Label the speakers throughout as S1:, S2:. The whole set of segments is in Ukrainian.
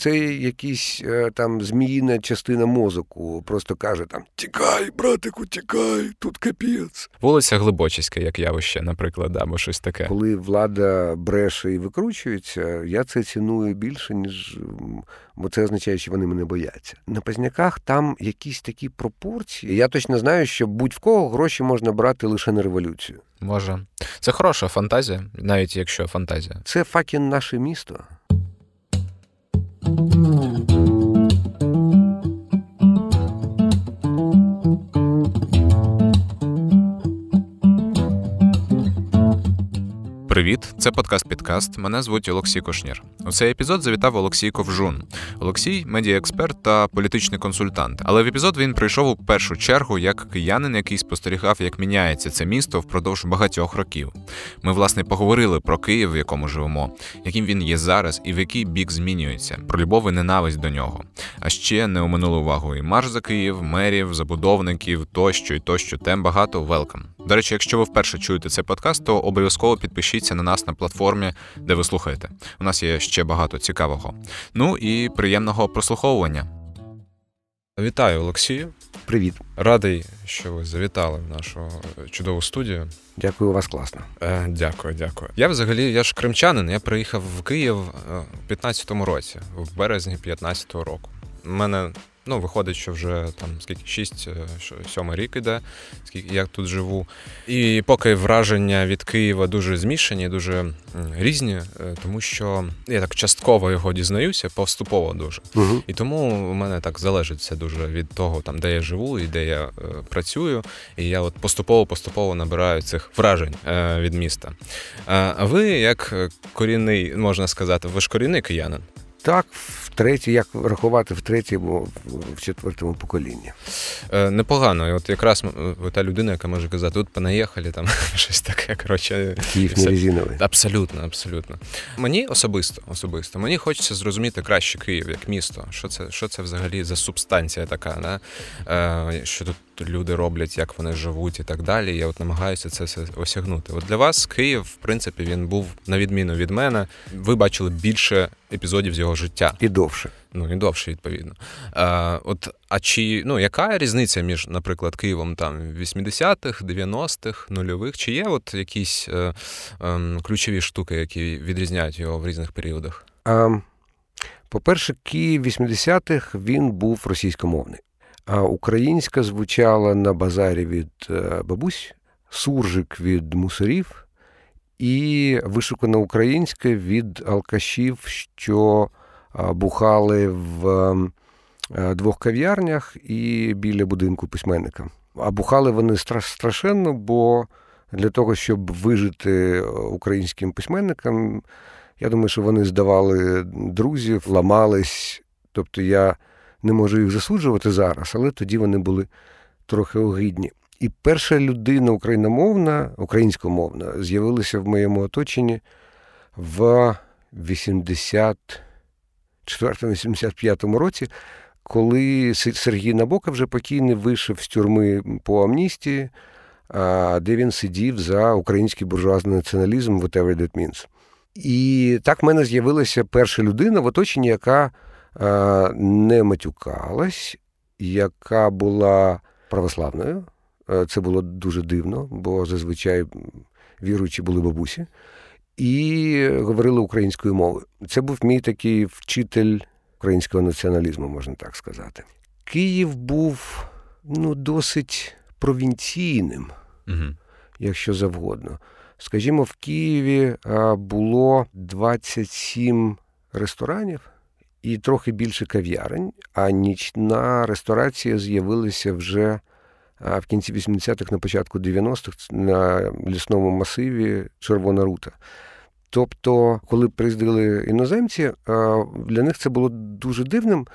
S1: Це якісь е, там зміїна частина мозоку, просто каже там Тікай, братику, тікай, тут капець.
S2: Вулиця Глибочиська, як явище, наприклад, або щось таке.
S1: Коли влада бреше і викручується, я це ціную більше, ніж бо це означає, що вони мене бояться. На Пазняках там якісь такі пропорції. Я точно знаю, що будь-в кого гроші можна брати лише на революцію.
S2: Може, це хороша фантазія, навіть якщо фантазія.
S1: Це факін наше місто.
S2: Привіт, це подкаст Підкаст. Мене звуть Олексій Кошнір. У цей епізод завітав Олексій Ковжун. Олексій медіаексперт та політичний консультант. Але в епізод він прийшов у першу чергу як киянин, який спостерігав, як міняється це місто впродовж багатьох років. Ми, власне, поговорили про Київ, в якому живемо, яким він є зараз і в який бік змінюється, про любов і ненависть до нього. А ще не оминули увагу і марш за Київ, мерів, забудовників тощо і тощо. Тем багато велкам. До речі, якщо ви вперше чуєте цей подкаст, то обов'язково підпишіться на нас на платформі, де ви слухаєте. У нас є ще багато цікавого. Ну і приємного прослуховування. Вітаю, Олексію.
S1: Привіт.
S2: Радий, що ви завітали в нашу чудову студію.
S1: Дякую, у вас класно.
S2: Е, Дякую, дякую. Я взагалі я ж кримчанин. Я приїхав в Київ е, у 15-му році, в березні 15-го року. Мене Ну, виходить, що вже там скільки 6 7 е, рік іде, скільки я тут живу. І поки враження від Києва дуже змішані, дуже різні, е, тому що я так частково його дізнаюся, поступово дуже.
S1: Угу.
S2: І тому у мене так залежить все дуже від того, там де я живу і де я е, працюю. І я от поступово-поступово набираю цих вражень е, від міста. А ви, як корінний, можна сказати, ви ж корінний киянин?
S1: Так, втретє, як рахувати в третьому, в четвертому поколінні.
S2: Е, Непогано. І От якраз та людина, яка може казати, тут понаїхали, там щось таке. коротше.
S1: Київ не резиновий.
S2: Абсолютно, абсолютно. Мені особисто, особисто, мені хочеться зрозуміти краще Київ як місто. Що це що це взагалі за субстанція така, да? е, що тут люди роблять, як вони живуть і так далі. Я от намагаюся це все осягнути. От для вас Київ, в принципі, він був на відміну від мене. Ви бачили більше епізодів з його життя.
S1: І довше.
S2: Ну і довше, відповідно. А, От, а чи ну яка різниця між, наприклад, Києвом там 80-х, 90-х, нульових? Чи є от якісь е, е, ключові штуки, які відрізняють його в різних періодах?
S1: А, По-перше, Київ 80-х він був російськомовний. А українська звучала на базарі від е, бабусь, суржик від мусорів і вишукана українська від алкашів, що бухали в е, двох кав'ярнях і біля будинку письменника. А бухали вони страшенно, бо для того, щоб вижити українським письменникам, я думаю, що вони здавали друзів, ламались. Тобто я не можу їх засуджувати зараз, але тоді вони були трохи огидні. І перша людина україномовна, українськомовна, з'явилася в моєму оточенні в 84-85 році, коли Сергій Набока вже покійний вийшов з тюрми по амністії, де він сидів за український буржуазний націоналізм, whatever that means. І так в мене з'явилася перша людина в оточенні, яка не матюкалась, яка була православною. Е, це було дуже дивно, бо зазвичай віруючі були бабусі, і говорили українською мовою. Це був мій такий вчитель українського націоналізму, можна так сказати. Київ був ну, досить провінційним,
S2: угу.
S1: якщо завгодно. Скажімо, в Києві було 27 ресторанів і трохи більше кав'ярень, а нічна ресторація з'явилася вже в кінці 80-х, на початку 90-х на лісному масиві Червона рута. Тобто, коли приїздили іноземці, для них це було дуже дивним.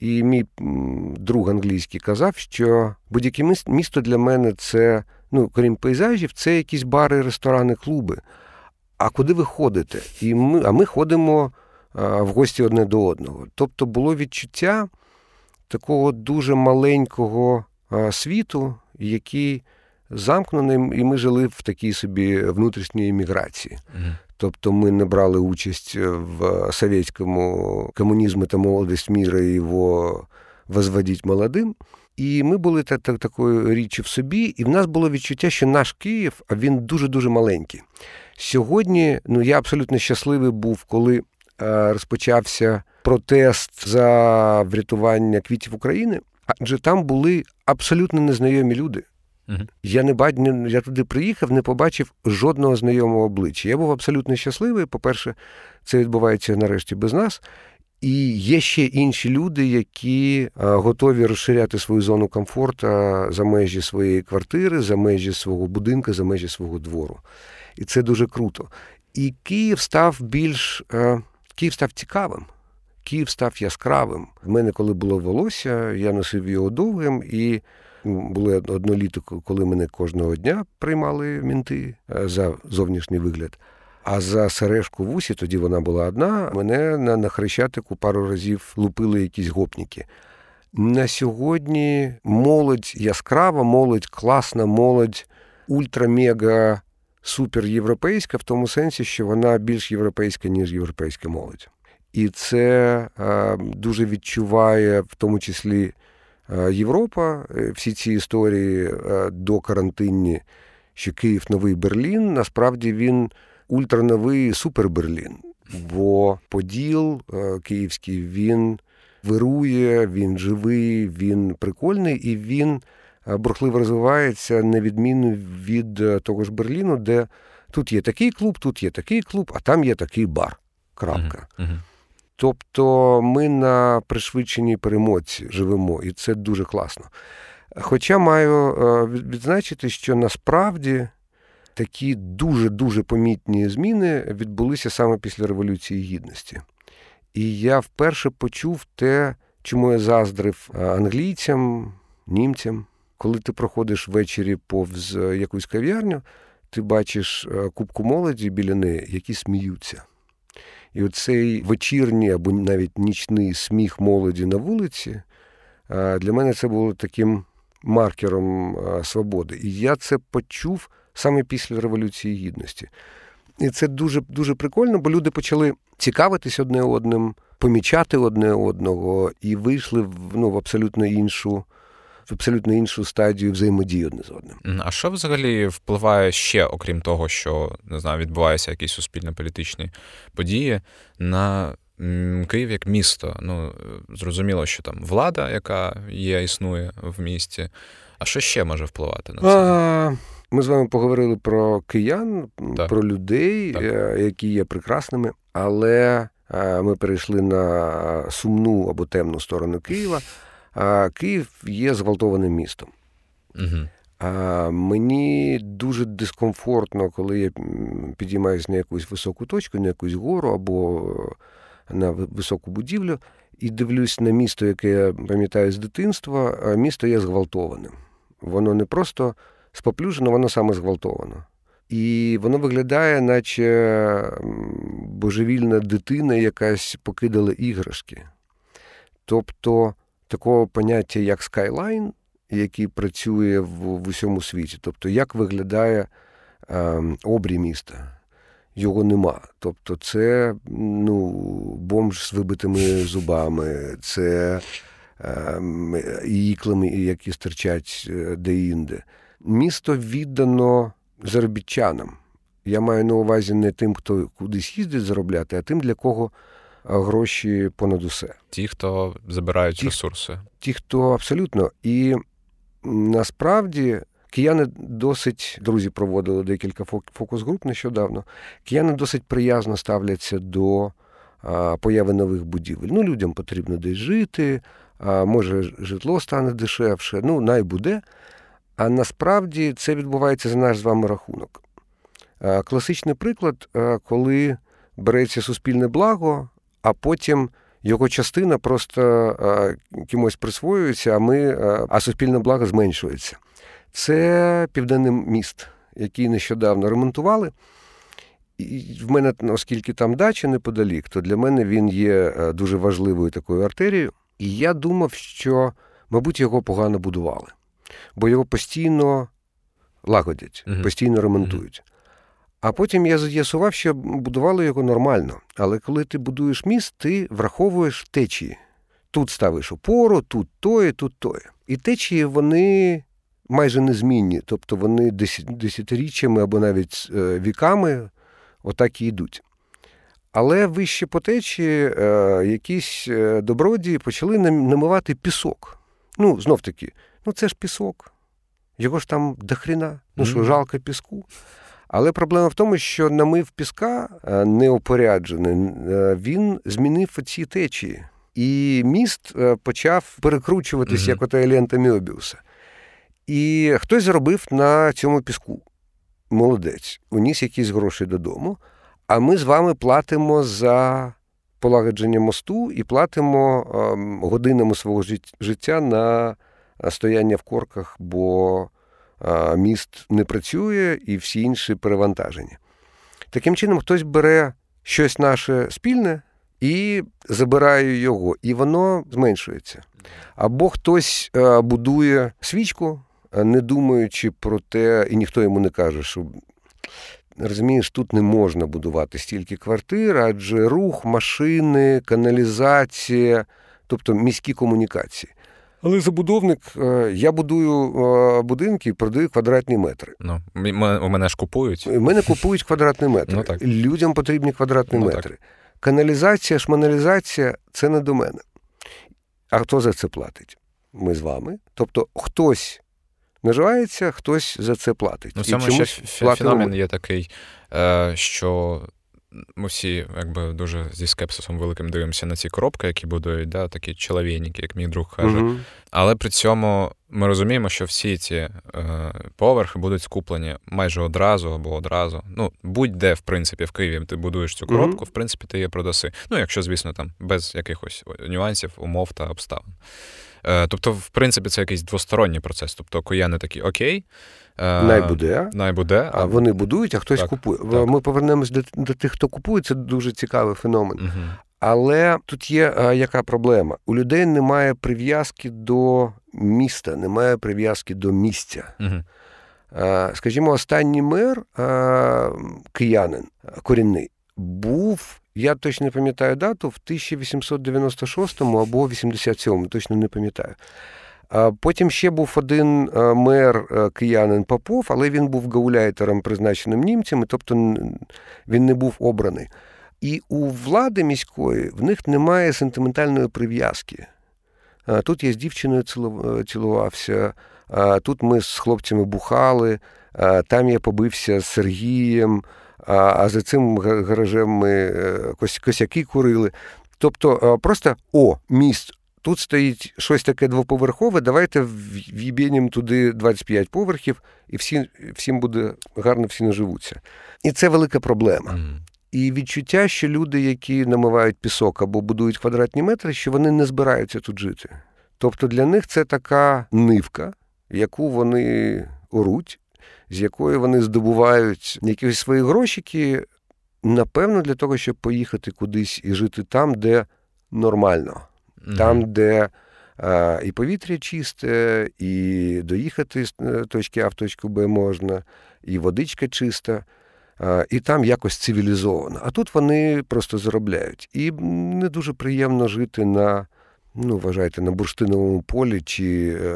S1: І мій друг англійський казав, що будь-яке місто для мене це, ну, крім пейзажів, це якісь бари, ресторани, клуби. А куди ви ходите? І ми, А ми ходимо в гості одне до одного. Тобто було відчуття такого дуже маленького світу, який замкнений, і ми жили в такій собі внутрішній еміграції. Тобто ми не брали участь в совєтському комунізмі та молодість міра і його возводіть молодим. І ми були та, та, такою річчю в собі, і в нас було відчуття, що наш Київ, а він дуже-дуже маленький. Сьогодні ну, я абсолютно щасливий був, коли е, розпочався протест за врятування квітів України, адже там були абсолютно незнайомі люди. Uh-huh. Я не бач... я туди приїхав, не побачив жодного знайомого обличчя. Я був абсолютно щасливий. По-перше, це відбувається нарешті без нас. І є ще інші люди, які готові розширяти свою зону комфорту за межі своєї квартири, за межі свого будинку, за межі свого двору. І це дуже круто. І Київ став більш Київ став цікавим. Київ став яскравим. В мене, коли було волосся, я носив його довгим, і було одно літо, коли мене кожного дня приймали мінти за зовнішній вигляд. А за сережку в усі, тоді вона була одна, мене на, на хрещатику пару разів лупили якісь гопніки. На сьогодні молодь яскрава, молодь класна, молодь ультра-мега супер європейська, в тому сенсі, що вона більш європейська, ніж європейська молодь. І це е, дуже відчуває в тому числі е, Європа, е, всі ці історії е, до карантинні, що Київ новий Берлін, насправді він ультрановий суперберлін. Бо Поділ е, київський він вирує, він живий, він прикольний і він бурхливо розвивається на відміну від того ж Берліну, де тут є такий клуб, тут є такий клуб, а там є такий бар. Крапка. Uh-huh. Uh-huh. Тобто ми на пришвидшеній перемоці живемо, і це дуже класно. Хоча маю відзначити, що насправді такі дуже-дуже помітні зміни відбулися саме після Революції Гідності. І я вперше почув те, чому я заздрив англійцям, німцям. Коли ти проходиш ввечері повз якусь кав'ярню, ти бачиш кубку молоді біля неї, які сміються. І оцей вечірній або навіть нічний сміх молоді на вулиці, для мене це було таким маркером свободи. І я це почув саме після Революції Гідності. І це дуже дуже прикольно, бо люди почали цікавитись одне одним, помічати одне одного і вийшли в ну, в абсолютно іншу. В абсолютно іншу стадію взаємодії одне з одним.
S2: А що взагалі впливає ще, окрім того, що не знаю, відбуваються якісь суспільно-політичні події на Київ як місто? Ну зрозуміло, що там влада, яка є, існує в місті. А що ще може впливати на це? А,
S1: ми з вами поговорили про киян, так. про людей, так. Е, які є прекрасними, але е, ми перейшли на сумну або темну сторону Києва. Київ є зґвалтованим містом. Угу. А Мені дуже дискомфортно, коли я підіймаюся на якусь високу точку, на якусь гору або на високу будівлю, і дивлюсь на місто, яке я пам'ятаю з дитинства, а місто є зґвалтованим. Воно не просто споплюжено, воно саме зґвалтовано. І воно виглядає, наче божевільна дитина якась покидала іграшки. Тобто такого поняття, як Skyline, який працює в, в усьому світі. Тобто, як виглядає е, обрій міста. Його нема. Тобто, це ну, бомж з вибитими зубами, це е, іклами, які стирчать е, де-інде місто віддано заробітчанам. Я маю на увазі не тим, хто кудись їздить заробляти, а тим, для кого гроші понад усе.
S2: Ті, хто забирають ті, ресурси.
S1: Ті, хто абсолютно. І насправді кияни досить, друзі, проводили декілька фокус-груп нещодавно. Кияни досить приязно ставляться до появи нових будівель. Ну, людям потрібно десь жити, а може житло стане дешевше, ну, най буде. А насправді це відбувається за наш з вами рахунок. Класичний приклад, коли береться суспільне благо, а потім його частина просто кимось присвоюється, а ми, а суспільне благо зменшується. Це південний міст, який нещодавно ремонтували. І в мене, оскільки там дача неподалік, то для мене він є дуже важливою такою артерією. І я думав, що, мабуть, його погано будували бо його постійно лагодять, постійно ремонтують. А потім я з'ясував, що будували його нормально. Але коли ти будуєш міст, ти враховуєш течії. Тут ставиш опору, тут тоє, тут тоє. І течії вони майже незмінні, тобто вони десятиріччями або навіть е, віками отак і йдуть. Але вище по течії е, якісь е, добродії почали намивати пісок. Ну, знов таки, ну це ж пісок. Його ж там дохріна, ну що, жалко піску. Але проблема в тому, що намив піска неопоряджений, він змінив ці течії. І міст почав перекручуватись, mm-hmm. як ота лента Міобіуса. І хтось заробив на цьому піску. Молодець, уніс якісь гроші додому. А ми з вами платимо за полагодження мосту і платимо ем, годинами свого життя на стояння в корках, бо е, міст не працює і всі інші перевантажені. Таким чином, хтось бере щось наше спільне і забирає його, і воно зменшується. Або хтось е, будує свічку не думаючи про те, і ніхто йому не каже, що розумієш, тут не можна будувати стільки квартир, адже рух, машини, каналізація, тобто міські комунікації. Але забудовник, е, я будую е, будинки і продаю квадратні метри.
S2: Ну, У мене ж купують.
S1: У мене купують квадратні метри. Ну, так. Людям потрібні квадратні ну, метри. Так. Каналізація, шманалізація це не до мене. А хто за це платить? Ми з вами. Тобто хтось наживається, хтось за це платить.
S2: Ну, саме ще феномен є такий, е, що ми всі якби дуже зі скепсисом великим дивимося на ці коробки, які будують, да, такі чоловійники, як мій друг каже. Угу. Але при цьому ми розуміємо, що всі ці е, поверхи будуть скуплені майже одразу або одразу. Ну, будь-де, в принципі, в Києві ти будуєш цю коробку, угу. в принципі, ти її продаси. Ну, якщо, звісно, там без якихось нюансів, умов та обставин. Е, тобто, в принципі, це якийсь двосторонній процес. Тобто, кояни такі окей.
S1: Е, найбуде,
S2: найбуде,
S1: а вони будують, а хтось так, купує. Так. Ми повернемось до, до тих, хто купує, це дуже цікавий феномен. Угу. Але тут є а, яка проблема? У людей немає прив'язки до міста, немає прив'язки до місця. Угу. А, скажімо, останній мер а, киянин корінний був я точно не пам'ятаю дату, в 1896 або 87-му, точно не пам'ятаю. Потім ще був один е, мер е, киянин Попов, але він був гауляйтером, призначеним німцями, тобто він не був обраний. І у влади міської в них немає сентиментальної прив'язки. Тут я з дівчиною е, цілувався, тут ми з хлопцями бухали, там я побився з Сергієм а а за цим гаражем ми е, косяки курили. Тобто, просто о, міст. Тут стоїть щось таке двоповерхове, давайте в'їбєнім туди 25 поверхів, і всі, всім буде гарно, всі наживуться. І це велика проблема. Mm. І відчуття, що люди, які намивають пісок або будують квадратні метри, що вони не збираються тут жити. Тобто для них це така нивка, яку вони оруть, з якої вони здобувають якісь свої грошики, напевно, для того, щоб поїхати кудись і жити там, де нормально, mm-hmm. там, де а, і повітря чисте, і доїхати з е, точки А в точку Б можна, і водичка чиста. І там якось цивілізовано. А тут вони просто заробляють. І не дуже приємно жити на ну, вважайте, на бурштиновому полі чи е,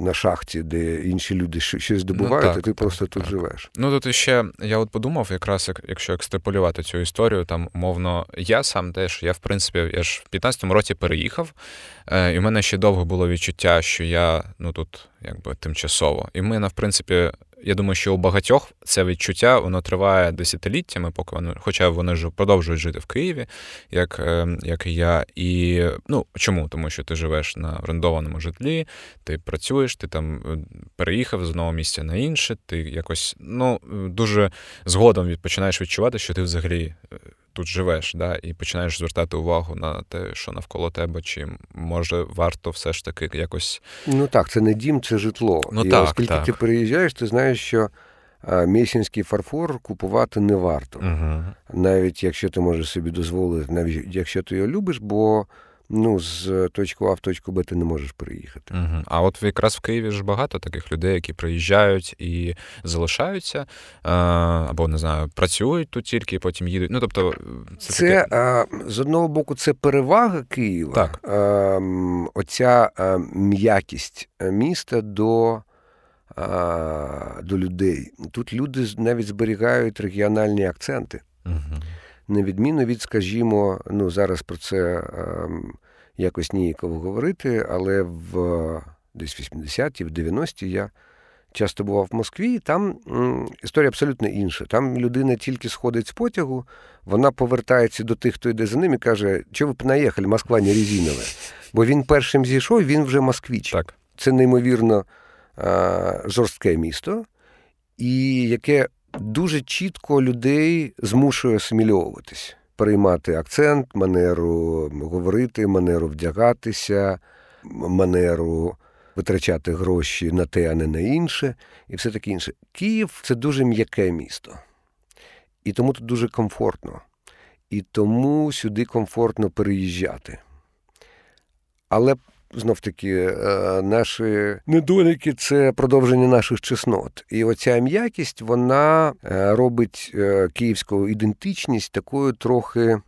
S1: на шахті, де інші люди щось добувають, ну, так, а ти так, просто так. тут живеш.
S2: Ну тут ще я от подумав, якраз якщо екстраполювати цю історію, там умовно, я сам теж, я в принципі, я ж в 15-му році переїхав, е, і в мене ще довго було відчуття, що я ну тут якби тимчасово. І в мене, в принципі, я думаю, що у багатьох це відчуття воно триває десятиліттями, поки вони, хоча вони ж продовжують жити в Києві, як ем, як і я. І ну чому? Тому що ти живеш на орендованому житлі, ти працюєш, ти там е, переїхав з одного місця на інше, ти якось ну дуже згодом починаєш відчувати, що ти взагалі е, тут живеш, да, і починаєш звертати увагу на те, що навколо тебе, чи може варто все ж таки якось.
S1: Ну так, це не дім, це житло. Ну, і так, оскільки так. ти переїжджаєш, ти знаєш, що місінський фарфор купувати не варто. Угу. Навіть якщо ти можеш собі дозволити, навіть якщо ти його любиш, бо ну, з точки А в точку Б ти не можеш переїхати.
S2: Угу. А от якраз в Києві ж багато таких людей, які приїжджають і залишаються, е, або не знаю, працюють тут тільки, і потім їдуть. Ну тобто,
S1: це, це таке... з одного боку, це перевага Києва,
S2: так.
S1: Ем, оця м'якість міста до. До людей. Тут люди навіть зберігають регіональні акценти.
S2: Угу.
S1: На відміну від, скажімо, ну зараз про це ем, якось ніяково говорити, але в десь 80-ті, в 90-ті я часто бував в Москві, і там історія абсолютно інша. Там людина тільки сходить з потягу, вона повертається до тих, хто йде за ним, і каже, що ви понаїхали, Москва не резинова. Бо він першим зійшов, він вже москвіч.
S2: Так.
S1: Це неймовірно а, жорстке місто, і яке дуже чітко людей змушує асимільовуватись переймати акцент, манеру говорити, манеру вдягатися, манеру витрачати гроші на те, а не на інше, і все таке інше. Київ це дуже м'яке місто. І тому тут дуже комфортно. І тому сюди комфортно переїжджати. Але знов таки, е, наші недоліки це продовження наших чеснот. І оця м'якість вона е, робить е, київську ідентичність такою трохи.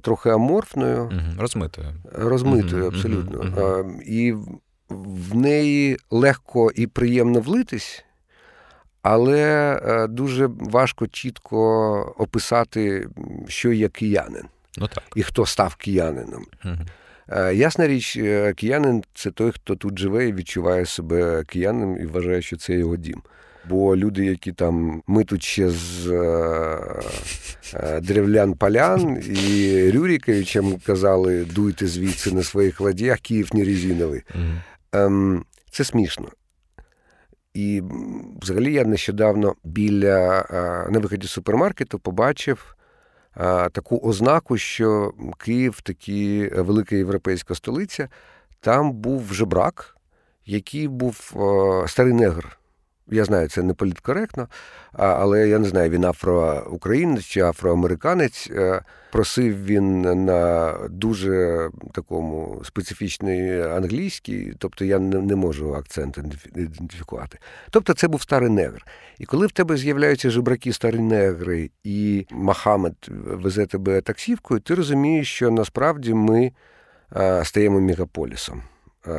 S1: Трохи аморфною,
S2: розмитою.
S1: Розмитою, абсолютно. І в неї легко і приємно влитись, але дуже важко чітко описати, що є киянин.
S2: Ну так.
S1: І хто став киянином. Ясна річ, е, киянин це той, хто тут живе і відчуває себе кияним і вважає, що це його дім. Бо люди, які там ми тут ще з е, древлян полян і Рюріковичем казали, дуйте звідси на своїх ладьях, Київ не резиновий.
S2: Mm.
S1: Це смішно. І взагалі я нещодавно біля на виході супермаркету побачив таку ознаку, що Київ такі велика європейська столиця, там був жебрак, який був старий негр. Я знаю, це не політкоректно, але я не знаю, він афроукраїнець чи афроамериканець. Е, просив він на дуже такому специфічний англійський, тобто я не можу акцент ідентифікувати. Тобто це був старий негр. І коли в тебе з'являються жебраки старі негри, і Махамед везе тебе таксівкою, ти розумієш, що насправді ми стаємо мегаполісом,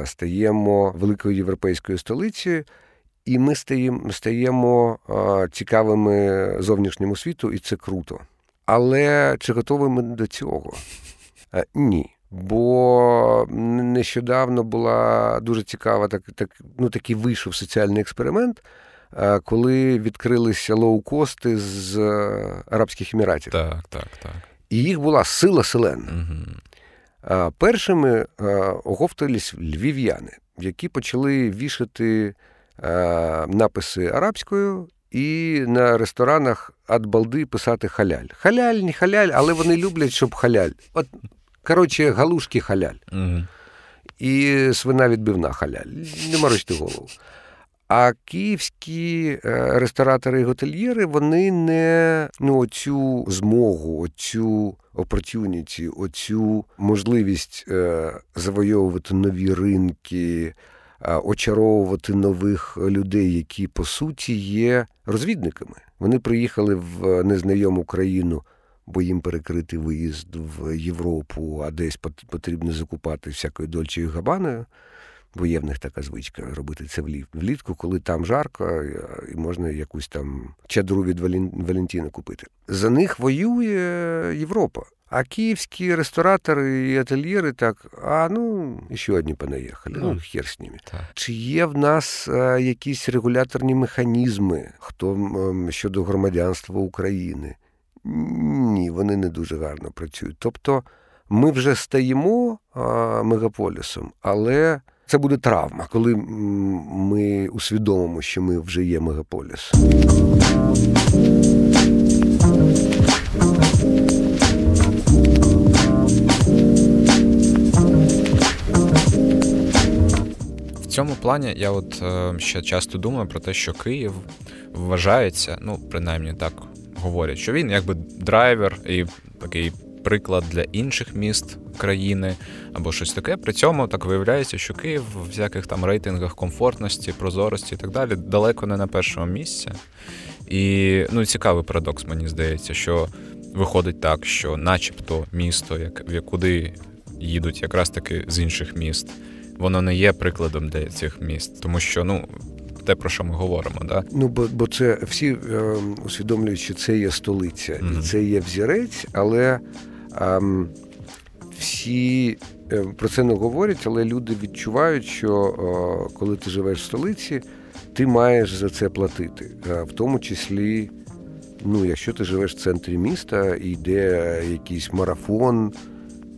S1: стаємо великою європейською столицею. І ми стаємо стаємо цікавими зовнішньому світу, і це круто. Але чи готові ми до цього? Ні. Бо нещодавно була дуже цікава, так, так, ну, такий вийшов соціальний експеримент, коли відкрилися лоукости з Арабських Еміратів.
S2: Так, так, так.
S1: І їх була сила селена.
S2: Угу.
S1: Першими оговтались львів'яни, які почали вішати написи арабською і на ресторанах ад балди писати халяль. Халяль, не халяль, але вони люблять, щоб халяль. От, коротше, галушки халяль.
S2: Угу.
S1: І свина відбивна халяль. Не морочте голову. А київські е, ресторатори і готельєри, вони не ну, оцю змогу, оцю опортюніті, оцю можливість е, завойовувати нові ринки, очаровувати нових людей, які по суті є розвідниками. Вони приїхали в незнайому країну, бо їм перекрити виїзд в Європу, а десь потрібно закупати всякою дольчою габаною. Бо є в них така звичка робити це влітку, коли там жарко, і можна якусь там чадру від Валентіна купити. За них воює Європа. А киевские рестораторы и ательєри так, а ну, ще одні понаїхали, ну, хер з ними.
S2: Так.
S1: Чи є в нас а, якісь регуляторні механізми хто а, щодо громадянства України? Ні, вони не дуже гарно працюють. Тобто ми вже стаємо а, мегаполісом, але це буде травма, коли ми усвідомимо, що ми вже є мегаполіс.
S2: Цьому плані я от е, ще часто думаю про те, що Київ вважається, ну принаймні так говорять, що він якби драйвер і такий приклад для інших міст країни або щось таке. При цьому так виявляється, що Київ в всяких там рейтингах комфортності, прозорості і так далі далеко не на першому місці. І ну, цікавий парадокс, мені здається, що виходить так, що, начебто, місто, як куди їдуть якраз таки з інших міст, воно не є прикладом для цих міст, тому що ну. Те, про що ми говоримо, да
S1: ну бо бо це всі е, усвідомлюють, що це є столиця, mm-hmm. і це є взірець, але е, всі е, про це не говорять, але люди відчувають, що е, коли ти живеш в столиці, ти маєш за це платити, е, в тому числі ну, якщо ти живеш в центрі міста і йде якийсь марафон,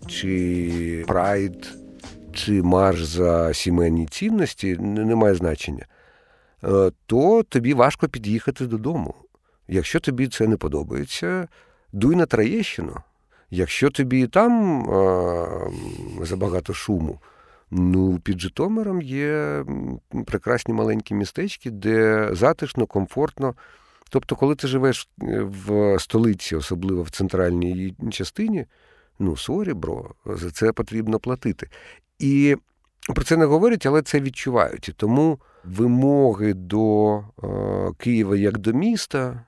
S1: чи прайд, чи марш за сімейні цінності, не має значення, е, то тобі важко під'їхати додому. Якщо тобі це не подобається, дуй на Троєщину. Якщо тобі там а, забагато шуму, ну під Житомиром є прекрасні маленькі містечки, де затишно, комфортно. Тобто, коли ти живеш е, в столиці, особливо в центральній частині, ну, sorry, bro, за це потрібно платити. І про це не говорять, але це відчувають. І тому вимоги до е, Києва як до міста,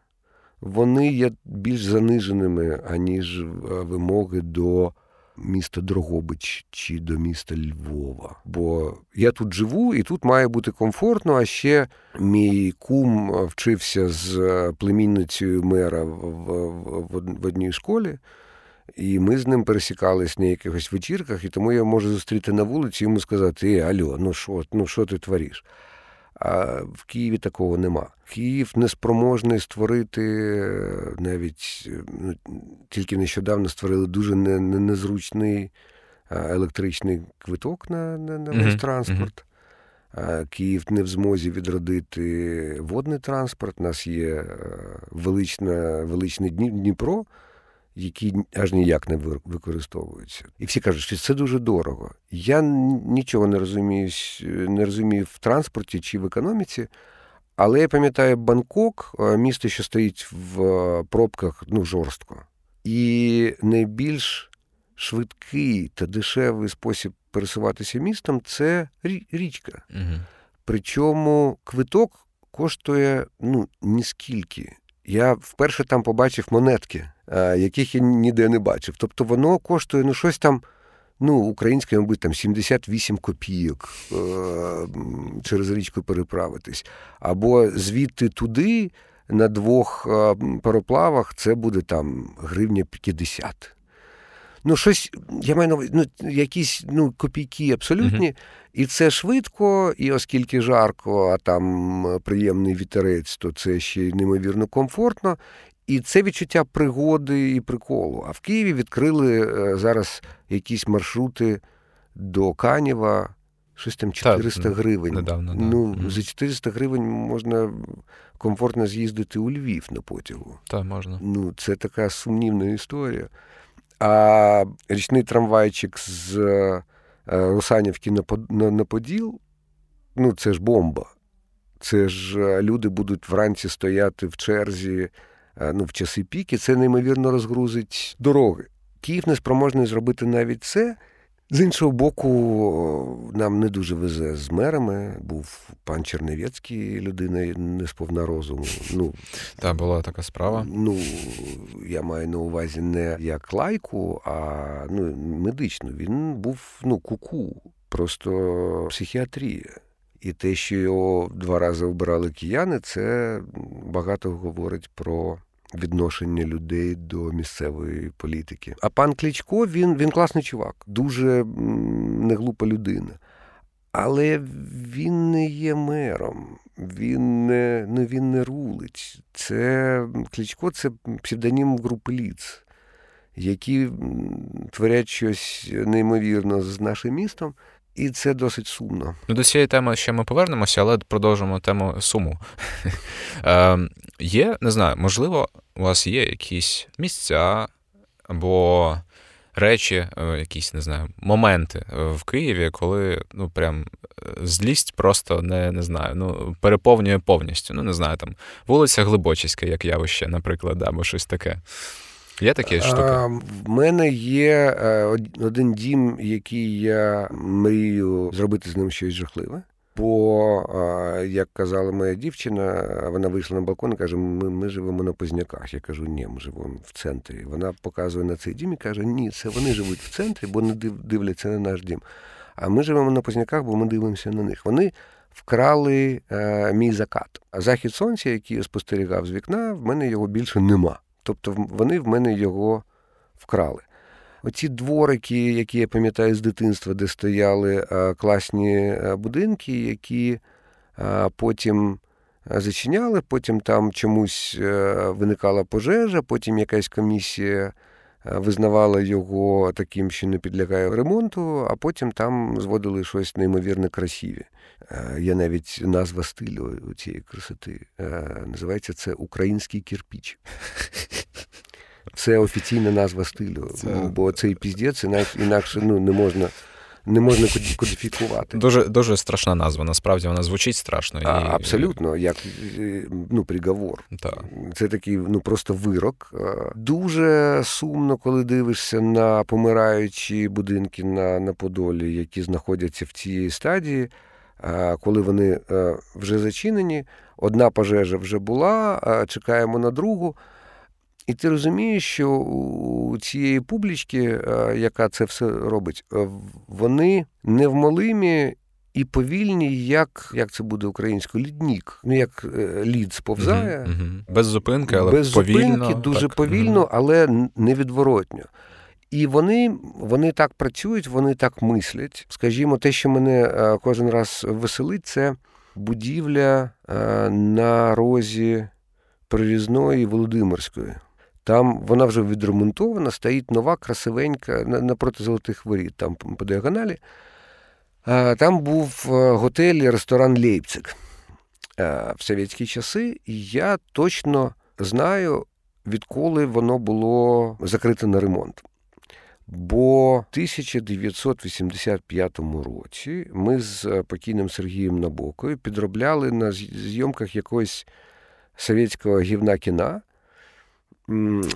S1: вони є більш заниженими, аніж е, вимоги до міста Дрогобич чи до міста Львова. Бо я тут живу і тут має бути комфортно. А ще мій кум вчився з племінницею мера в, в, в одній школі. І ми з ним пересікались на якихось вечірках, і тому я можу зустріти на вулиці і йому сказати: Ей, Альо, ну що ну що ти твориш? А в Києві такого нема. Київ неспроможний створити навіть ну, тільки нещодавно створили дуже не, не, незручний електричний квиток на на, на весь mm-hmm. транспорт. А Київ не в змозі відродити водний транспорт. У нас є велична, величний Дніпро які аж ніяк не використовуються. І всі кажуть, що це дуже дорого. Я нічого не розумію, не розумію в транспорті чи в економіці. Але я пам'ятаю Бангкок, місто, що стоїть в пробках ну, жорстко. І найбільш швидкий та дешевий спосіб пересуватися містом це річка. Угу. Причому квиток коштує ну, ніскільки. Я вперше там побачив монетки. Е, яких я ніде не бачив. Тобто воно коштує ну, щось там, ну, українське, мабуть, там 78 копійок е, через річку переправитись. Або звідти туди на двох е, пароплавах це буде там гривня 50. Ну, щось, я маю на увазі, ну, якісь ну, копійки абсолютні, uh-huh. і це швидко, і оскільки жарко, а там приємний вітерець, то це ще й неймовірно комфортно. І це відчуття пригоди і приколу. А в Києві відкрили е, зараз якісь маршрути до Канєва, щось там 400 так, гривень.
S2: Недавно, да.
S1: Ну, mm За 400 гривень можна комфортно з'їздити у Львів на потягу.
S2: Так, можна.
S1: Ну, Це така сумнівна історія. А річний трамвайчик з е, Русанівки на Поділ, ну це ж бомба. Це ж е, люди будуть вранці стояти в черзі. Е, ну, в часи піки, це неймовірно розгрузить дороги. Київ не спроможний зробити навіть це. З іншого боку, нам не дуже везе з мерами. Був пан Черневецький, людина не сповна розуму. Ну,
S2: Та була така справа.
S1: Ну, я маю на увазі не як лайку, а ну, медично. Він був ну, куку, просто психіатрія. І те, що його два рази обирали кияни, це багато говорить про відношення людей до місцевої політики. А пан Кличко він він класний чувак, дуже неглупа людина. Але він не є мером, він не ну, він не рулить. Це Кличко це псевдонім групи ліц, які творять щось неймовірно з нашим містом. І це досить сумно.
S2: Ну, До цієї теми ще ми повернемося, але продовжимо тему суму. е, Є, не знаю, можливо, у вас є якісь місця або речі, е, якісь, не знаю, моменти е, в Києві, коли ну, прям е, злість просто не не знаю, ну, переповнює повністю. Ну, не знаю, там вулиця Глибочиська, як явище, наприклад, або щось таке. Є такі штуки? А,
S1: В мене є один дім, який я мрію зробити з ним щось жахливе. Бо, як казала моя дівчина, вона вийшла на балкон і каже: ми ми живемо на Позняках. Я кажу, ні, ми живемо в центрі. Вона показує на цей дім і каже, ні, це вони живуть в центрі, бо не дивляться на наш дім. А ми живемо на Позняках, бо ми дивимося на них. Вони вкрали е, мій закат. А захід сонця, який я спостерігав з вікна, в мене його більше нема. Тобто вони в мене його вкрали. Оці дворики, які я пам'ятаю з дитинства, де стояли класні будинки, які потім зачиняли, потім там чомусь виникала пожежа, потім якась комісія визнавала його таким, що не підлягає ремонту, а потім там зводили щось неймовірно красиве. Є навіть назва стилю цієї красоти. Називається це Український кірпіч. Це офіційна назва стилю. Це... Бо цей піздець інакше ну, не можна. Не можна кодифікувати.
S2: Дуже дуже страшна назва. Насправді вона звучить страшно. І... А,
S1: Абсолютно, як ну, приговор. Так. Це такий ну, просто вирок. Дуже сумно, коли дивишся на помираючі будинки на на Подолі, які знаходяться в цій стадії, коли вони вже зачинені. Одна пожежа вже була, чекаємо на другу. І ти розумієш, що у цієї публічки, е, яка це все робить, е, вони невмолимі і повільні, як як це буде українською, ліднік. Ну, як е, лід сповзає. Угу, угу.
S2: Без зупинки, але
S1: без
S2: повільно.
S1: зупинки, дуже так. повільно, але невідворотньо. І вони вони так працюють, вони так мислять. Скажімо, те, що мене кожен раз веселить, це будівля на розі Прирізної Володимирської. Там вона вже відремонтована, стоїть нова, красивенька напроти золотих воріт, там по діагоналі. Там був е, готель ресторан Лейпциг е, в совєтські часи, і я точно знаю, відколи воно було закрите на ремонт. Бо в 1985 році ми з е, покійним Сергієм Набокою підробляли на зйомках якогось совєтського гівна кіна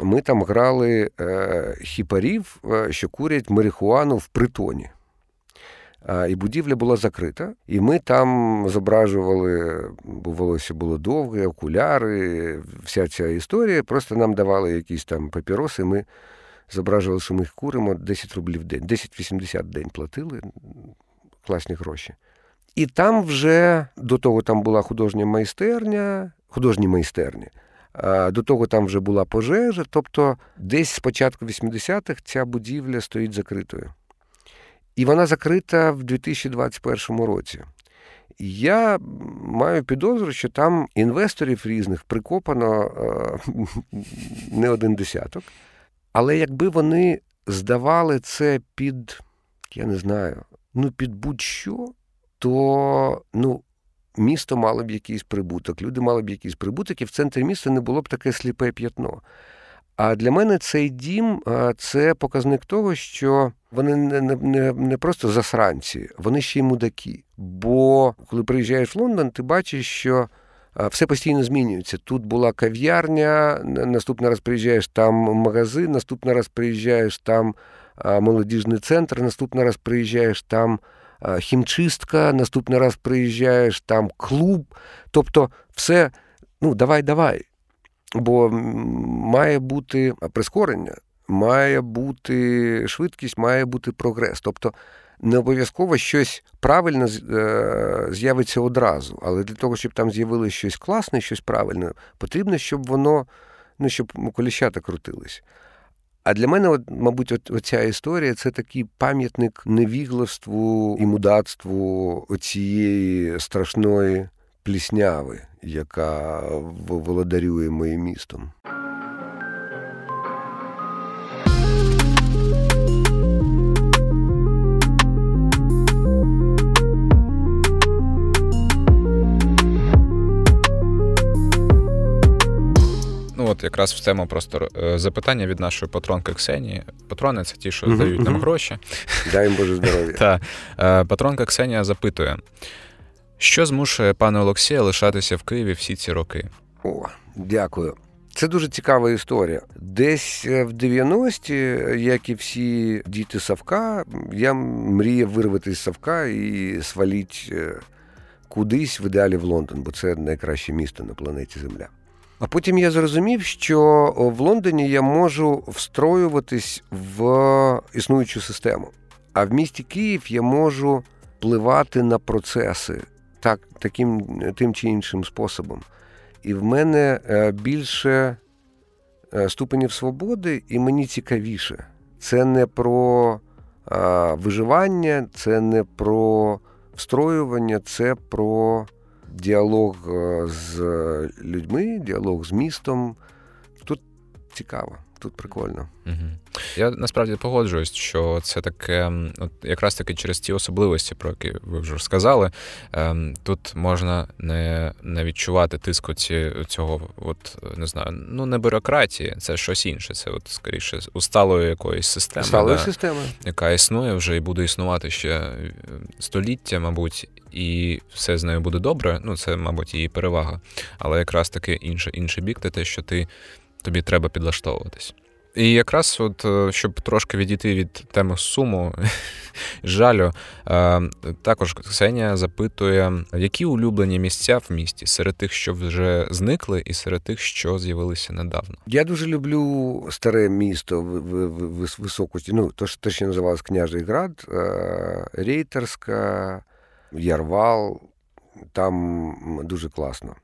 S1: ми там грали е, хіпарів, е, що курять марихуану в притоні. І будівля була закрита, і ми там зображували, бо волосся було довге, окуляри, вся ця історія. Просто нам давали якісь там папіроси, ми зображували, що ми їх куримо 10 рублів в день, 10,80 день платили, класні гроші. І там вже до того там була художня майстерня, художні майстерні. До того там вже була пожежа, тобто десь з початку 80-х ця будівля стоїть закритою. І вона закрита в 2021 році. Я маю підозру, що там інвесторів різних прикопано не один десяток. Але якби вони здавали це під, я не знаю, ну під будь-що, то ну, місто мало б якийсь прибуток, люди мали б якийсь прибуток, і в центрі міста не було б таке сліпе п'ятно. А для мене цей дім це показник того, що вони не не, не просто засранці, вони ще й мудаки. Бо коли приїжджаєш в Лондон, ти бачиш, що все постійно змінюється. Тут була кав'ярня, наступний раз приїжджаєш там магазин, наступний раз приїжджаєш там молодіжний центр, наступний раз приїжджаєш там хімчистка, наступний раз приїжджаєш, там клуб. Тобто, все, ну, давай, давай. Бо має бути прискорення, має бути швидкість, має бути прогрес. Тобто не обов'язково щось правильне е, з'явиться одразу. Але для того, щоб там з'явилося щось класне, щось правильне, потрібно, щоб воно, ну, щоб коліщата крутились. А для мене, от, мабуть, от, оця історія це такий пам'ятник невігластву і мудацтву оцієї страшної плісняви, яка володарює моїм містом.
S2: От якраз в тему просто е, запитання від нашої патронки Ксенії. Патрони це ті, що uh дають нам гроші.
S1: Дай їм Боже здоров'я.
S2: Та. Е, патронка Ксенія запитує: що змушує пана Олексія лишатися в Києві всі ці роки?
S1: О, Дякую. Це дуже цікава історія. Десь в 90-ті, як і всі діти Савка, я мріяв вирвати з Савка і сваліть кудись в ідеалі в Лондон, бо це найкраще місто на планеті Земля. А потім я зрозумів, що в Лондоні я можу встроюватись в існуючу систему. А в місті Київ я можу впливати на процеси так, таким тим чи іншим способом. І в мене е, більше е, ступенів свободи, і мені цікавіше. Це не про виживання, це не про встроювання, це про діалог е, з людьми, діалог з містом. Тут цікаво, тут прикольно.
S2: Угу. Я насправді погоджуюсь, що це таке, от якраз таки через ті особливості, про які ви вже сказали. Ем, тут можна не не відчувати тиску ці, цього, от не знаю, ну не бюрократії, це щось інше. Це от скоріше усталої якоїсь системи,
S1: Сталої да, системи,
S2: яка існує вже і буде існувати ще століття, мабуть. І все з нею буде добре. Ну, це, мабуть, її перевага. Але якраз таки інший, інший бік, це те, що ти тобі треба підлаштовуватись. І якраз, от, е, щоб трошки відійти від теми суму, жалю, е, також Ксенія запитує, які улюблені місця в місті серед тих, що вже зникли, і серед тих, що з'явилися недавно.
S1: Я дуже люблю старе місто в високості, ну, то, що ще називалось Княжий Град, е, Рейтерська, Ярвал. Там дуже класно.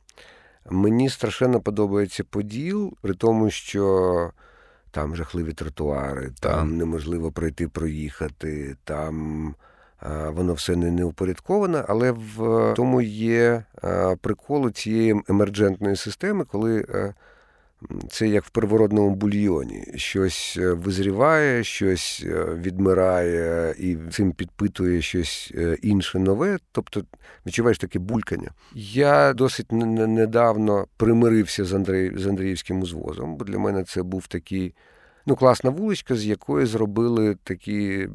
S1: Мені страшенно подобається Поділ, при тому, що там жахливі тротуари, там неможливо пройти, проїхати, там а, воно все не неупорядковане, але в тому є а, прикол цієї емерджентної системи, коли. А, це як в первородному бульйоні. Щось е, визріває, щось е, відмирає і цим підпитує щось е, інше нове. Тобто відчуваєш таке булькання. Я досить недавно примирився з Андріївським узвозом, бо для мене це був такий ну, класна вуличка, з якої зробили такий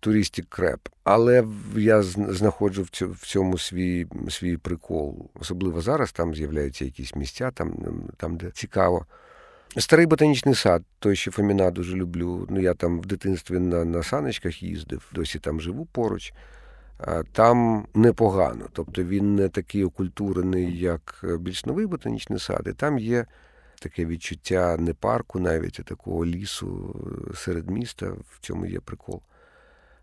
S1: туристик креп. Але я знаходжу в цьому свій свій прикол. Особливо зараз там з'являються якісь місця, там, там де цікаво. Старий ботанічний сад, той, що Фоміна дуже люблю. Ну, Я там в дитинстві на на саночках їздив, досі там живу поруч. Там непогано. Тобто він не такий окультурений, як більш новий ботанічний сад. І там є таке відчуття не парку, навіть а такого лісу е, серед міста. В цьому є прикол.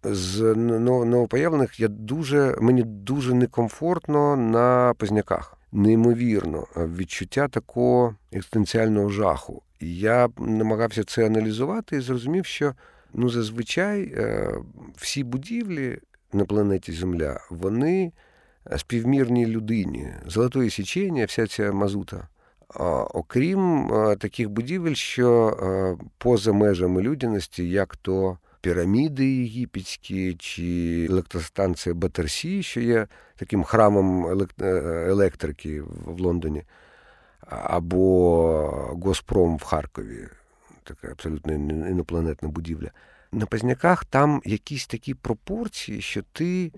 S1: З новопоявлених я дуже, мені дуже некомфортно на Позняках. Неймовірно, відчуття такого екстенціального жаху. Я намагався це аналізувати і зрозумів, що ну, зазвичай е, всі будівлі на планеті Земля, вони співмірні людині. Золотої січення, вся ця мазута. Окрім таких будівель, що поза межами людяності, як то піраміди єгипетські чи електростанція Батерсі, що є таким храмом е, електрики в Лондоні, або Госпром в Харкові, така абсолютно інопланетна будівля. На Пазняках там якісь такі пропорції, що ти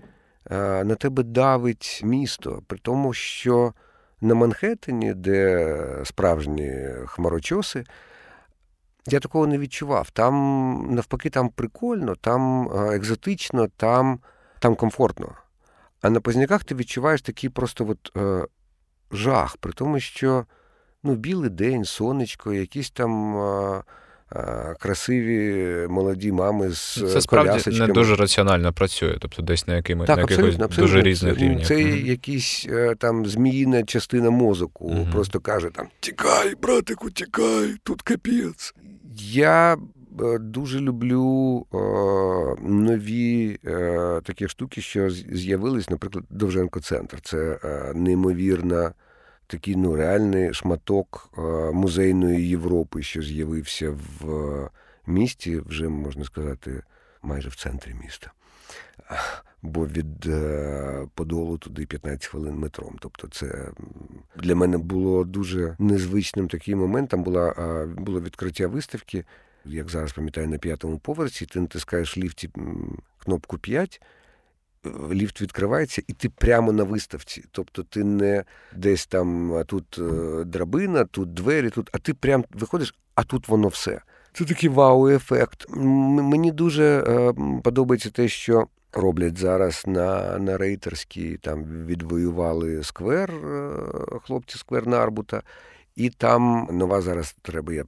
S1: на тебе давить місто, при тому, що на Манхеттені, де справжні хмарочоси, я такого не відчував. Там, навпаки, там прикольно, там екзотично, там там комфортно. А на Позняках ти відчуваєш такий просто от, е, жах, при тому, що ну, білий день, сонечко, якісь там. Е, красиві молоді мами з
S2: Це справді не дуже раціонально працює, тобто десь на якимось так, на якихось абсолютно, абсолютно. дуже різних рівнях.
S1: Це mm якась е, там зміїна частина мозоку, mm просто каже там Тікай, братику, тікай, тут капець. Я е, дуже люблю е, нові е, такі штуки, що з'явились, наприклад, Довженко-центр. Це е, неймовірна такий ну, реальний шматок е, музейної Європи, що з'явився в е, місті, вже можна сказати, майже в центрі міста. Бо від е, Подолу туди 15 хвилин метром. Тобто, це для мене було дуже незвичним такий момент. Там була, було відкриття виставки, як зараз пам'ятаю, на п'ятому поверсі, ти натискаєш ліфті кнопку 5, ліфт відкривається, і ти прямо на виставці. Тобто ти не десь там а тут е, драбина, тут двері, тут, а ти прям виходиш, а тут воно все. Це такий вау-ефект. Мені дуже е, подобається те, що роблять зараз на на рейтерській, там відвоювали сквер, е, хлопці сквер Нарбута, і там нова зараз треба. я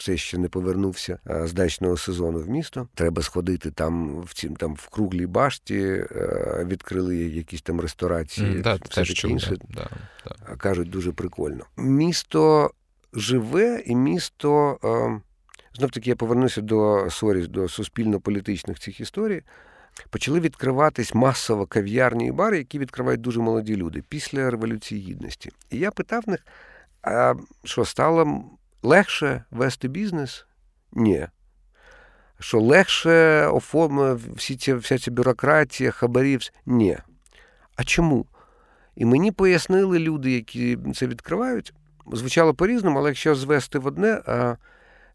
S1: все ще не повернувся е, з дачного сезону в місто. Треба сходити там в цім там в круглій башті, е, відкрили якісь там ресторації.
S2: Mm, да, все таке інше. Да,
S1: да. Кажуть, дуже прикольно. Місто живе, і місто знов таки я повернуся до sorry, до суспільно-політичних цих історій. Почали відкриватись масово кав'ярні і бари, які відкривають дуже молоді люди після Революції Гідності. І я питав них, а що стало легше вести бізнес? Ні. Що легше оформити всі ці, вся ця бюрократія, хабарів? Ні. А чому? І мені пояснили люди, які це відкривають. Звучало по-різному, але якщо звести в одне,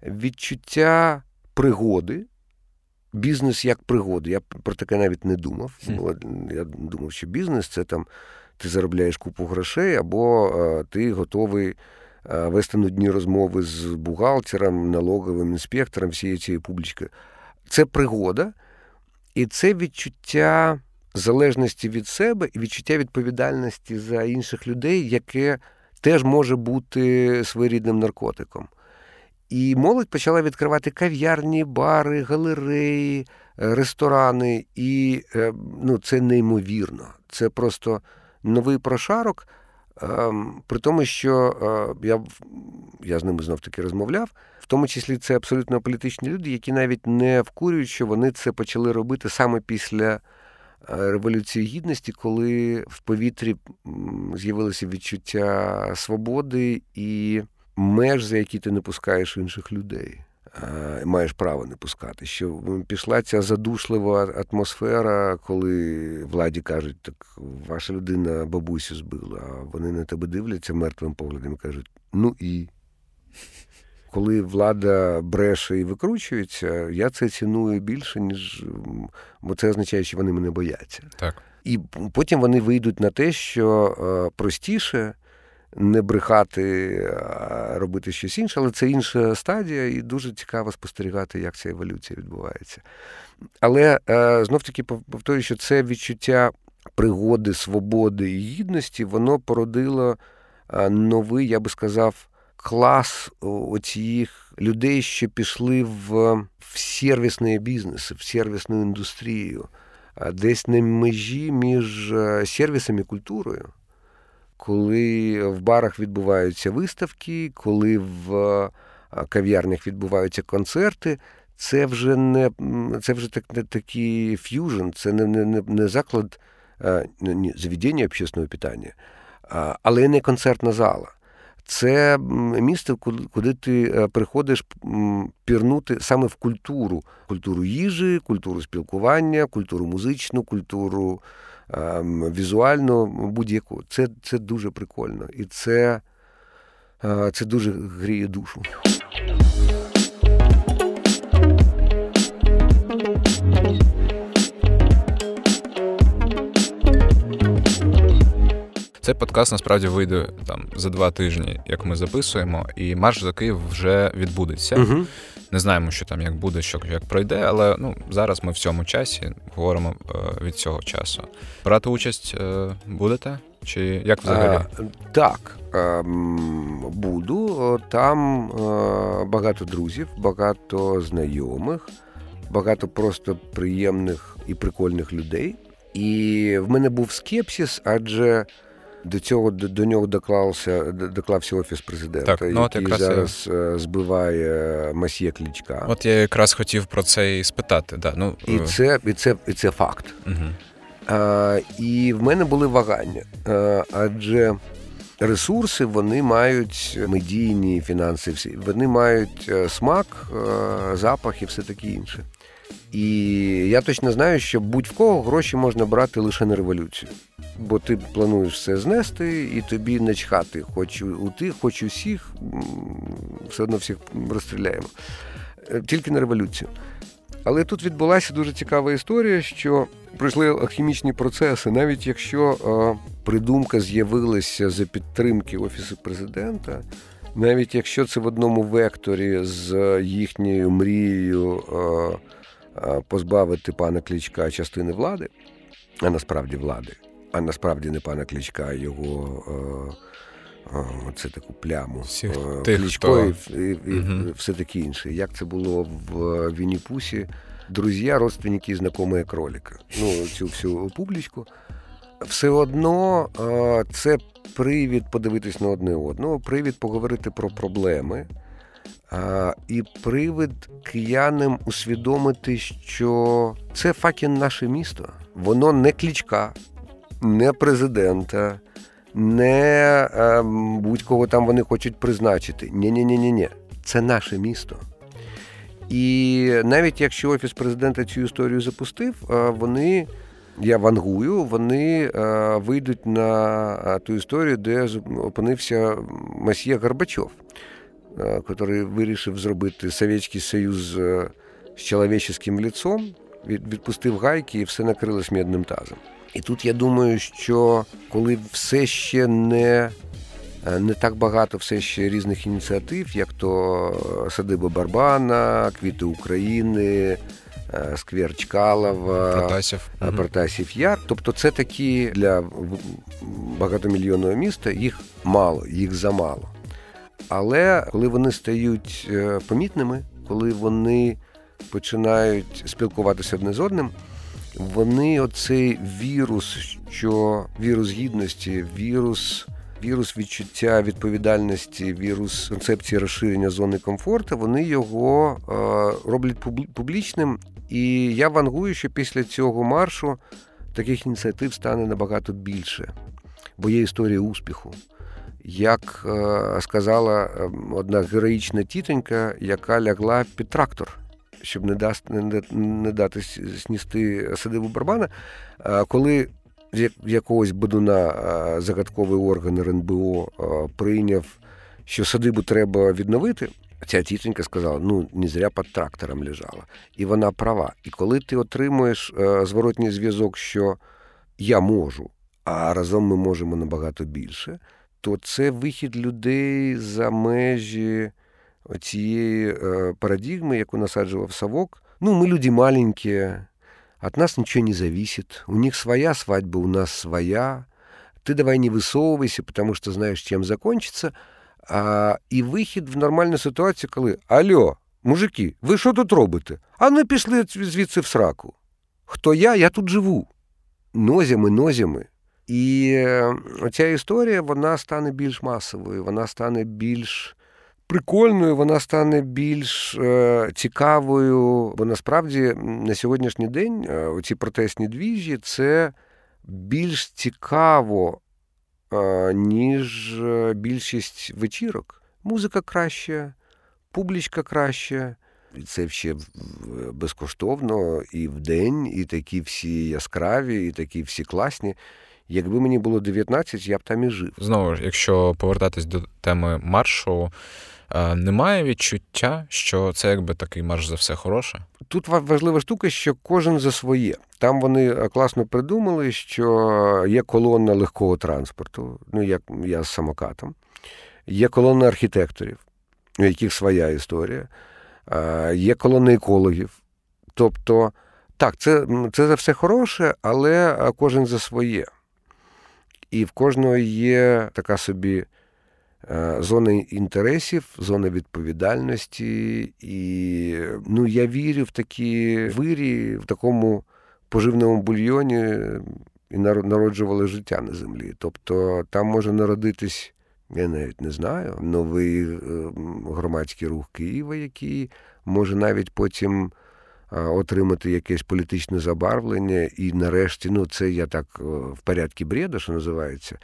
S1: відчуття пригоди бізнес як пригоду. Я про таке навіть не думав. Я думав, що бізнес це там ти заробляєш купу грошей, або ти готовий вести нудні розмови з бухгалтером, налоговим інспектором, всієї цієї публічки. Це пригода, і це відчуття залежності від себе і відчуття відповідальності за інших людей, яке теж може бути своєрідним наркотиком. І молодь почала відкривати кав'ярні, бари, галереї, е, ресторани. І е, ну, це неймовірно. Це просто новий прошарок. Ем, при тому, що е, я я з ними знов таки розмовляв, в тому числі це абсолютно політичні люди, які навіть не вкурюють, що вони це почали робити саме після Революції Гідності, коли в повітрі з'явилося відчуття свободи і меж, за які ти не пускаєш інших людей. Маєш право не пускати. Що пішла ця задушлива атмосфера, коли владі кажуть, так ваша людина бабусю збила, а вони на тебе дивляться мертвим поглядом і кажуть, ну і. Коли влада бреше і викручується, я це ціную більше, ніж бо це означає, що вони мене бояться.
S2: Так.
S1: І потім вони вийдуть на те, що простіше не брехати, а робити щось інше, але це інша стадія, і дуже цікаво спостерігати, як ця еволюція відбувається. Але е, знов таки повторюю, що це відчуття пригоди, свободи і гідності, воно породило е, новий, я би сказав, клас оцих людей, що пішли в, в сервісний бізнес, в сервісну індустрію, десь на межі між е, сервісом і культурою коли в барах відбуваються виставки, коли в кав'ярнях відбуваються концерти. Це вже не це вже так, не такий ф'южн, це не не, не заклад не, заведення общественного питання, але не концертна зала. Це місце, куди ти е, приходиш пірнути саме в культуру, культуру їжі, культуру спілкування, культуру музичну, культуру візуально будь-яку. Це це дуже прикольно. І це, е, це дуже гріє душу.
S2: Цей подкаст насправді вийде там за два тижні, як ми записуємо, і марш за Київ вже відбудеться. Угу. Не знаємо, що там як буде, що як пройде, але ну зараз ми в цьому часі говоримо е, від цього часу. Брати участь е, будете? Чи як взагалі?
S1: А, так, е, буду. Там е, багато друзів, багато знайомих, багато просто приємних і прикольних людей. І в мене був скепсис, адже до цього до, до нього доклався доклався офіс президента, так, ну, який якраз зараз я... збиває масьє Клічка.
S2: От я якраз хотів про це і спитати. Да, ну...
S1: І е. це і це, і це факт. Угу. А, І в мене були вагання. А, Адже ресурси вони мають медійні фінанси, всі вони мають е, смак, е, запах і все таке інше. І я точно знаю, що будь-в кого гроші можна брати лише на революцію. Бо ти плануєш все знести, і тобі не чхати. Хоч у тих, хоч усіх, все одно всіх розстріляємо. Е, тільки на революцію. Але тут відбулася дуже цікава історія, що пройшли алхімічні процеси, навіть якщо е, придумка з'явилася за підтримки Офісу президента, навіть якщо це в одному векторі з їхньою мрією е, е, позбавити пана Клічка частини влади, а насправді влади, а насправді не пана Клічка, а його. Це таку пляму хто... і, і, і угу. все таке інше. Як це було в Вінніпусі, друзі, родственники, знайомі кроліка. Ну, цю всю публічку. Все одно це привід подивитись на одне одного, привід поговорити про проблеми. І привид киянам усвідомити, що це факін наше місто. Воно не клічка, не президента, не будь-кого там вони хочуть призначити. Ні-ні-ні, ні це наше місто. І навіть якщо офіс президента цю історію запустив, вони. Я вангую, вони вийдуть на ту історію, де опинився Масьє Горбачов, який вирішив зробити Совєтський Союз з чоловічським ліцом, відпустив гайки і все накрилось медним тазом. І тут я думаю, що коли все ще не не так багато все ще різних ініціатив, як то Садиба Барбана, Квіти України, Сквер Чкалова,
S2: Протасів.
S1: Протасів Яр. Тобто, це такі для багатомільйонного міста їх мало, їх замало. Але коли вони стають е, помітними, коли вони починають спілкуватися одне з одним, вони оцей вірус, що вірус гідності, вірус. Вірус відчуття відповідальності, вірус концепції розширення зони комфорту, вони його е, роблять публічним. І я вангую, що після цього маршу таких ініціатив стане набагато більше, бо є історія успіху. Як е, сказала ем, одна героїчна тітонька, яка лягла під трактор щоб не дасть, не, не дати сністи садиву Барбана, коли якогось Бодуна загадковий орган РНБО прийняв, що садибу треба відновити. Ця тітонька сказала: ну не зря під трактором лежала. І вона права. І коли ти отримуєш зворотній зв'язок, що я можу, а разом ми можемо набагато більше, то це вихід людей за межі цієї э, парадигмы, яку насаджував Савок. Ну, мы люди маленькие, от нас ничего не зависит. У них своя свадьба, у нас своя. Ты давай не высовывайся, потому что знаешь, чем закончится. А, І вихід в нормальну ситуацію, коли Альо, мужики, ви що тут робите? А не пішли звідси в сраку. Хто я? Я тут живу. Нозями, нозями. І оця історія вона стане більш масовою, вона стане більш прикольною, вона стане більш е, цікавою, бо насправді на сьогоднішній день е, оці протестні двіжі це більш цікаво, е, ніж е, більшість вечірок. Музика краща, публічка краща. І це ще безкоштовно і в день, і такі всі яскраві, і такі всі класні. Якби мені було 19, я б там і жив.
S2: Знову ж, якщо повертатись до теми маршу, немає відчуття, що це якби такий марш за все хороше.
S1: Тут важлива штука, що кожен за своє. Там вони е, класно придумали, що є колона легкого транспорту, ну як я з самокатом, є колона архітекторів, у яких своя історія, є колона екологів. Тобто, так, це, це за все хороше, але кожен за своє. І в кожного є така собі Е, зони інтересів, зона відповідальності. І ну, я вірю в такі вирі, в такому поживному бульйоні і народжували життя на землі. Тобто там може народитись. Я навіть не знаю, новий е, громадський рух Києва, який може навіть потім отримати якесь політичне забарвлення, і нарешті, ну це я так е, в порядку бреда, що називається,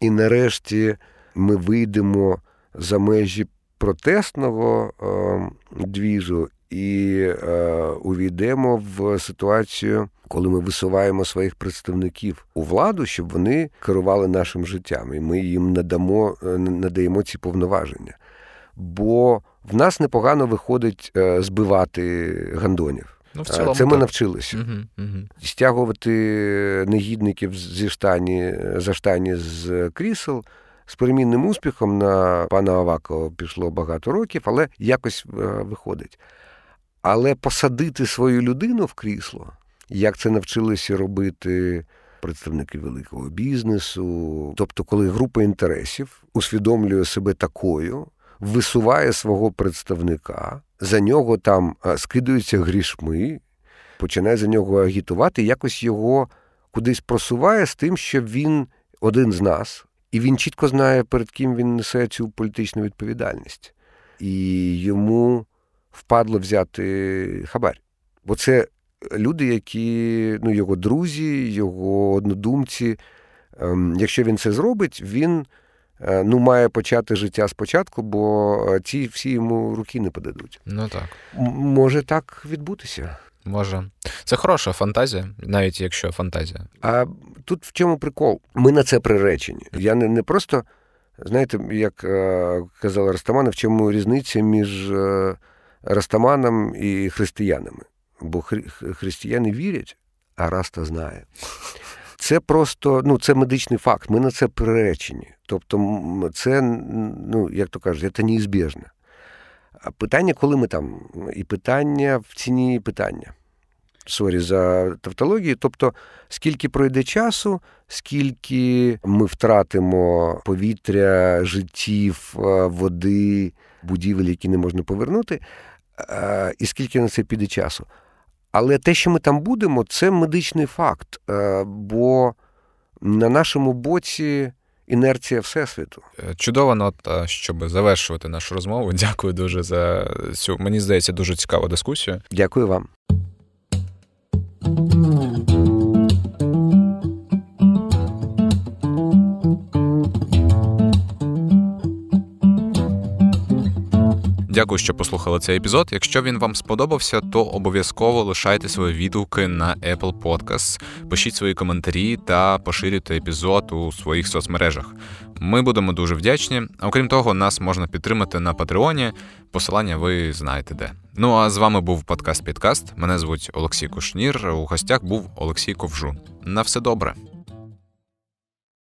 S1: і нарешті ми вийдемо за межі протестного е, двіжу і е, увійдемо в ситуацію, коли ми висуваємо своїх представників у владу, щоб вони керували нашим життям, і ми їм надамо, е, надаємо ці повноваження. Бо в нас непогано виходить збивати гандонів.
S2: Ну, в цілому,
S1: Це ми
S2: так.
S1: навчилися.
S2: Угу, угу.
S1: Стягувати негідників зі штані, за штані з крісел. З перемінним успіхом на пана Авакова пішло багато років, але якось е, виходить. Але посадити свою людину в крісло, як це навчилися робити представники великого бізнесу, тобто, коли група інтересів усвідомлює себе такою, висуває свого представника, за нього там скидаються грішми, починає за нього агітувати, якось його кудись просуває з тим, що він один з нас, і він чітко знає, перед ким він несе цю політичну відповідальність. І йому впадло взяти хабар. Бо це люди, які ну, його друзі, його однодумці. Ем, якщо він це зробить, він ну, має почати життя спочатку, бо ці всі йому руки не подадуть.
S2: Ну так.
S1: Може так відбутися.
S2: Може. Це хороша фантазія, навіть якщо фантазія.
S1: А тут в чому прикол? Ми на це приречені. Я не, не просто, знаєте, як е, казав Растаманов, в чому різниця між е, Растаманом і християнами. Бо хри, християни вірять, а Раста знає. Це просто ну, це медичний факт. Ми на це приречені. Тобто, це, ну, як то кажуть, це неізбіжно. А питання, коли ми там, і питання в ціні питання. Sorry за тавтологію. Тобто, скільки пройде часу, скільки ми втратимо повітря, життів, води, будівель, які не можна повернути, і скільки на це піде часу. Але те, що ми там будемо, це медичний факт, бо на нашому боці інерція Всесвіту.
S2: Чудова нота, щоб завершувати нашу розмову. Дякую дуже за цю, мені здається, дуже цікаву дискусію.
S1: Дякую вам.
S2: Дякую, що послухали цей епізод. Якщо він вам сподобався, то обов'язково лишайте свої відгуки на Apple Podcasts, пишіть свої коментарі та поширюйте епізод у своїх соцмережах. Ми будемо дуже вдячні. Окрім того, нас можна підтримати на Патреоні. Посилання ви знаєте де. Ну а з вами був подкаст Підкаст. Мене звуть Олексій Кушнір. У гостях був Олексій Ковжун. На все добре.